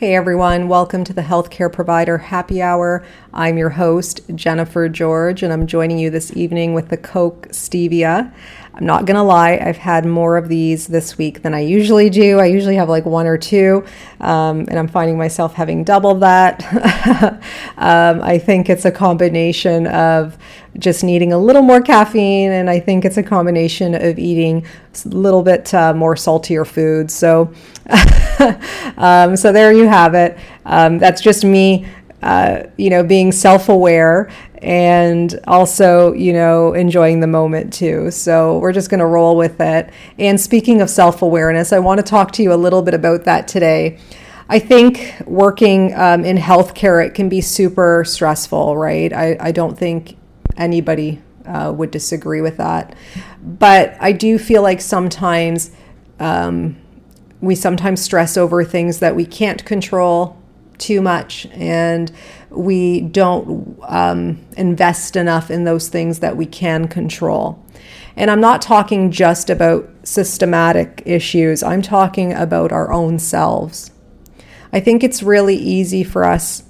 Hey everyone, welcome to the Healthcare Provider Happy Hour. I'm your host, Jennifer George, and I'm joining you this evening with the Coke Stevia. I'm not gonna lie, I've had more of these this week than I usually do. I usually have like one or two, um, and I'm finding myself having double that. um, I think it's a combination of just needing a little more caffeine, and I think it's a combination of eating a little bit uh, more saltier foods. So, um, so there you have it. Um, that's just me. Uh, you know, being self aware and also, you know, enjoying the moment too. So we're just going to roll with it. And speaking of self awareness, I want to talk to you a little bit about that today. I think working um, in healthcare, it can be super stressful, right? I, I don't think anybody uh, would disagree with that. But I do feel like sometimes um, we sometimes stress over things that we can't control too much and we don't um, invest enough in those things that we can control. And I'm not talking just about systematic issues, I'm talking about our own selves. I think it's really easy for us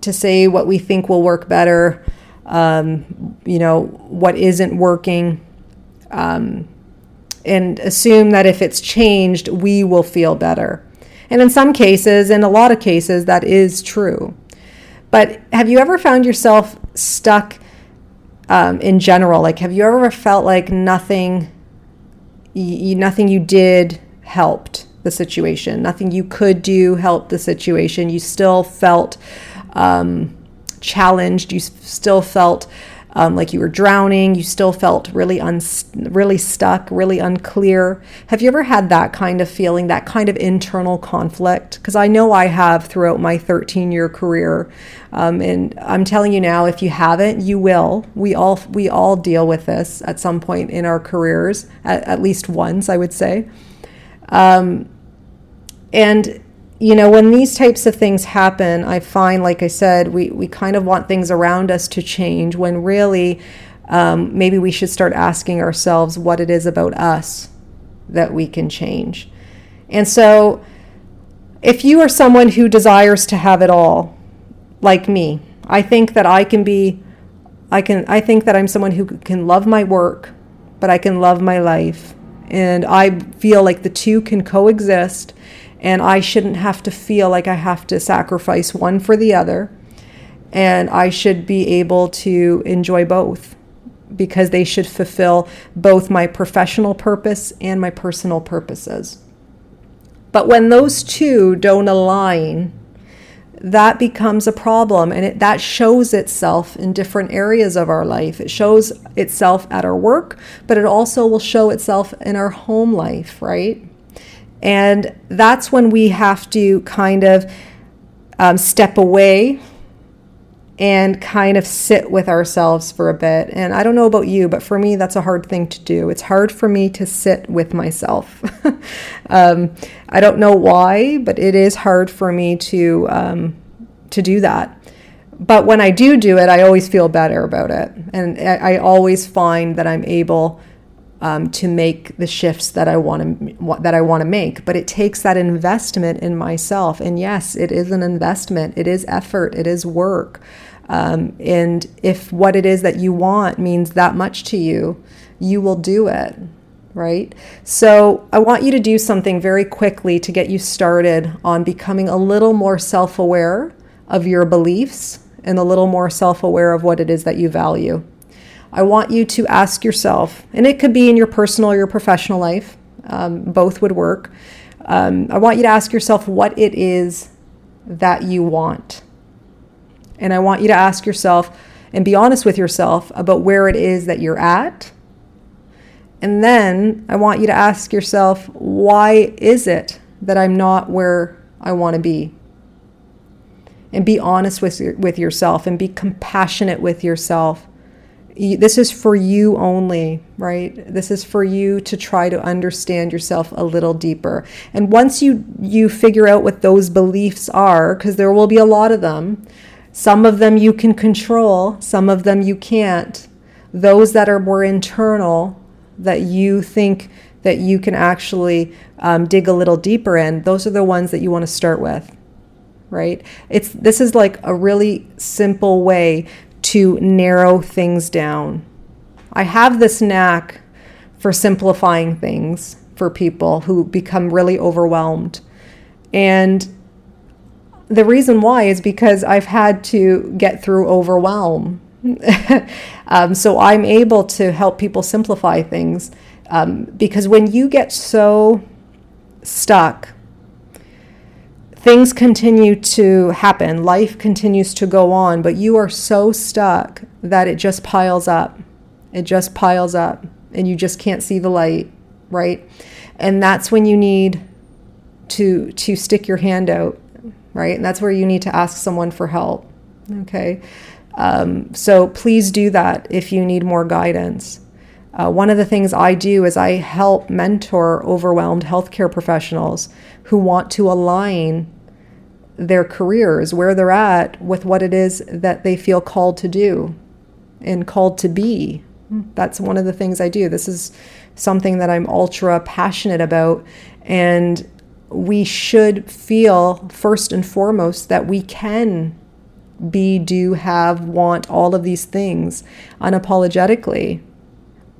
to say what we think will work better, um, you know, what isn't working, um, and assume that if it's changed, we will feel better. And in some cases, in a lot of cases, that is true. But have you ever found yourself stuck um, in general? Like, have you ever felt like nothing, you, nothing you did helped the situation? Nothing you could do helped the situation. You still felt um, challenged. You still felt um, like you were drowning, you still felt really un- really stuck, really unclear. Have you ever had that kind of feeling, that kind of internal conflict? Because I know I have throughout my 13 year career, um, and I'm telling you now, if you haven't, you will. We all we all deal with this at some point in our careers, at, at least once, I would say. Um, and you know, when these types of things happen, I find, like I said, we, we kind of want things around us to change when really um, maybe we should start asking ourselves what it is about us that we can change. And so, if you are someone who desires to have it all, like me, I think that I can be, I can, I think that I'm someone who can love my work, but I can love my life. And I feel like the two can coexist and I shouldn't have to feel like I have to sacrifice one for the other. And I should be able to enjoy both because they should fulfill both my professional purpose and my personal purposes. But when those two don't align, that becomes a problem and it, that shows itself in different areas of our life. It shows itself at our work, but it also will show itself in our home life, right? And that's when we have to kind of um, step away and kind of sit with ourselves for a bit. And I don't know about you, but for me, that's a hard thing to do. It's hard for me to sit with myself. um, I don't know why, but it is hard for me to um, to do that. But when I do do it, I always feel better about it, and I, I always find that I'm able um, to make the shifts that I want to that I want to make. But it takes that investment in myself, and yes, it is an investment. It is effort. It is work. Um, and if what it is that you want means that much to you, you will do it, right? So I want you to do something very quickly to get you started on becoming a little more self aware of your beliefs and a little more self aware of what it is that you value. I want you to ask yourself, and it could be in your personal or your professional life, um, both would work. Um, I want you to ask yourself what it is that you want. And I want you to ask yourself and be honest with yourself about where it is that you're at. And then I want you to ask yourself, why is it that I'm not where I want to be? And be honest with, with yourself and be compassionate with yourself this is for you only, right? This is for you to try to understand yourself a little deeper. And once you you figure out what those beliefs are, because there will be a lot of them, some of them you can control, some of them you can't. Those that are more internal, that you think that you can actually um, dig a little deeper in, those are the ones that you want to start with right it's this is like a really simple way to narrow things down. I have this knack for simplifying things for people who become really overwhelmed. And the reason why is because I've had to get through overwhelm. um, so I'm able to help people simplify things um, because when you get so stuck things continue to happen, life continues to go on, but you are so stuck that it just piles up. It just piles up, and you just can't see the light, right? And that's when you need to to stick your hand out, right? And that's where you need to ask someone for help. Okay, um, so please do that if you need more guidance. Uh, one of the things I do is I help mentor overwhelmed healthcare professionals who want to align their careers, where they're at, with what it is that they feel called to do and called to be. That's one of the things I do. This is something that I'm ultra passionate about. And we should feel, first and foremost, that we can be, do, have, want all of these things unapologetically.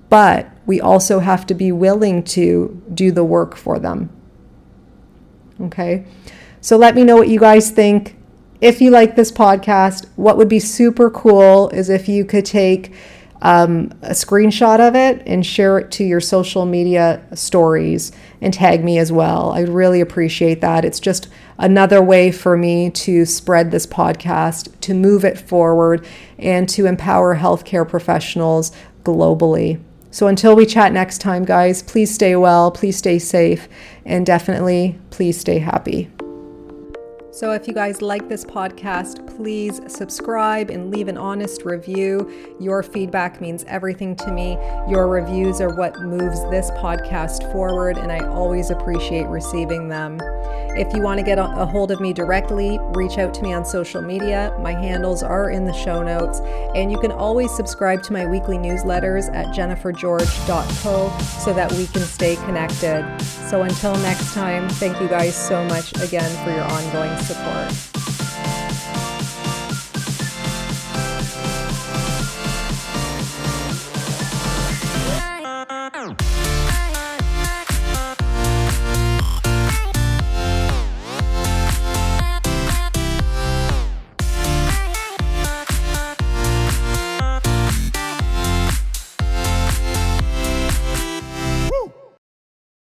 But we also have to be willing to do the work for them. Okay. So let me know what you guys think. If you like this podcast, what would be super cool is if you could take um, a screenshot of it and share it to your social media stories and tag me as well. I'd really appreciate that. It's just another way for me to spread this podcast, to move it forward, and to empower healthcare professionals globally. So until we chat next time, guys, please stay well, please stay safe, and definitely please stay happy. So, if you guys like this podcast, please subscribe and leave an honest review. Your feedback means everything to me. Your reviews are what moves this podcast forward, and I always appreciate receiving them. If you want to get a hold of me directly, reach out to me on social media. My handles are in the show notes, and you can always subscribe to my weekly newsletters at jennifergeorge.co so that we can stay connected. So, until next time, thank you guys so much again for your ongoing support.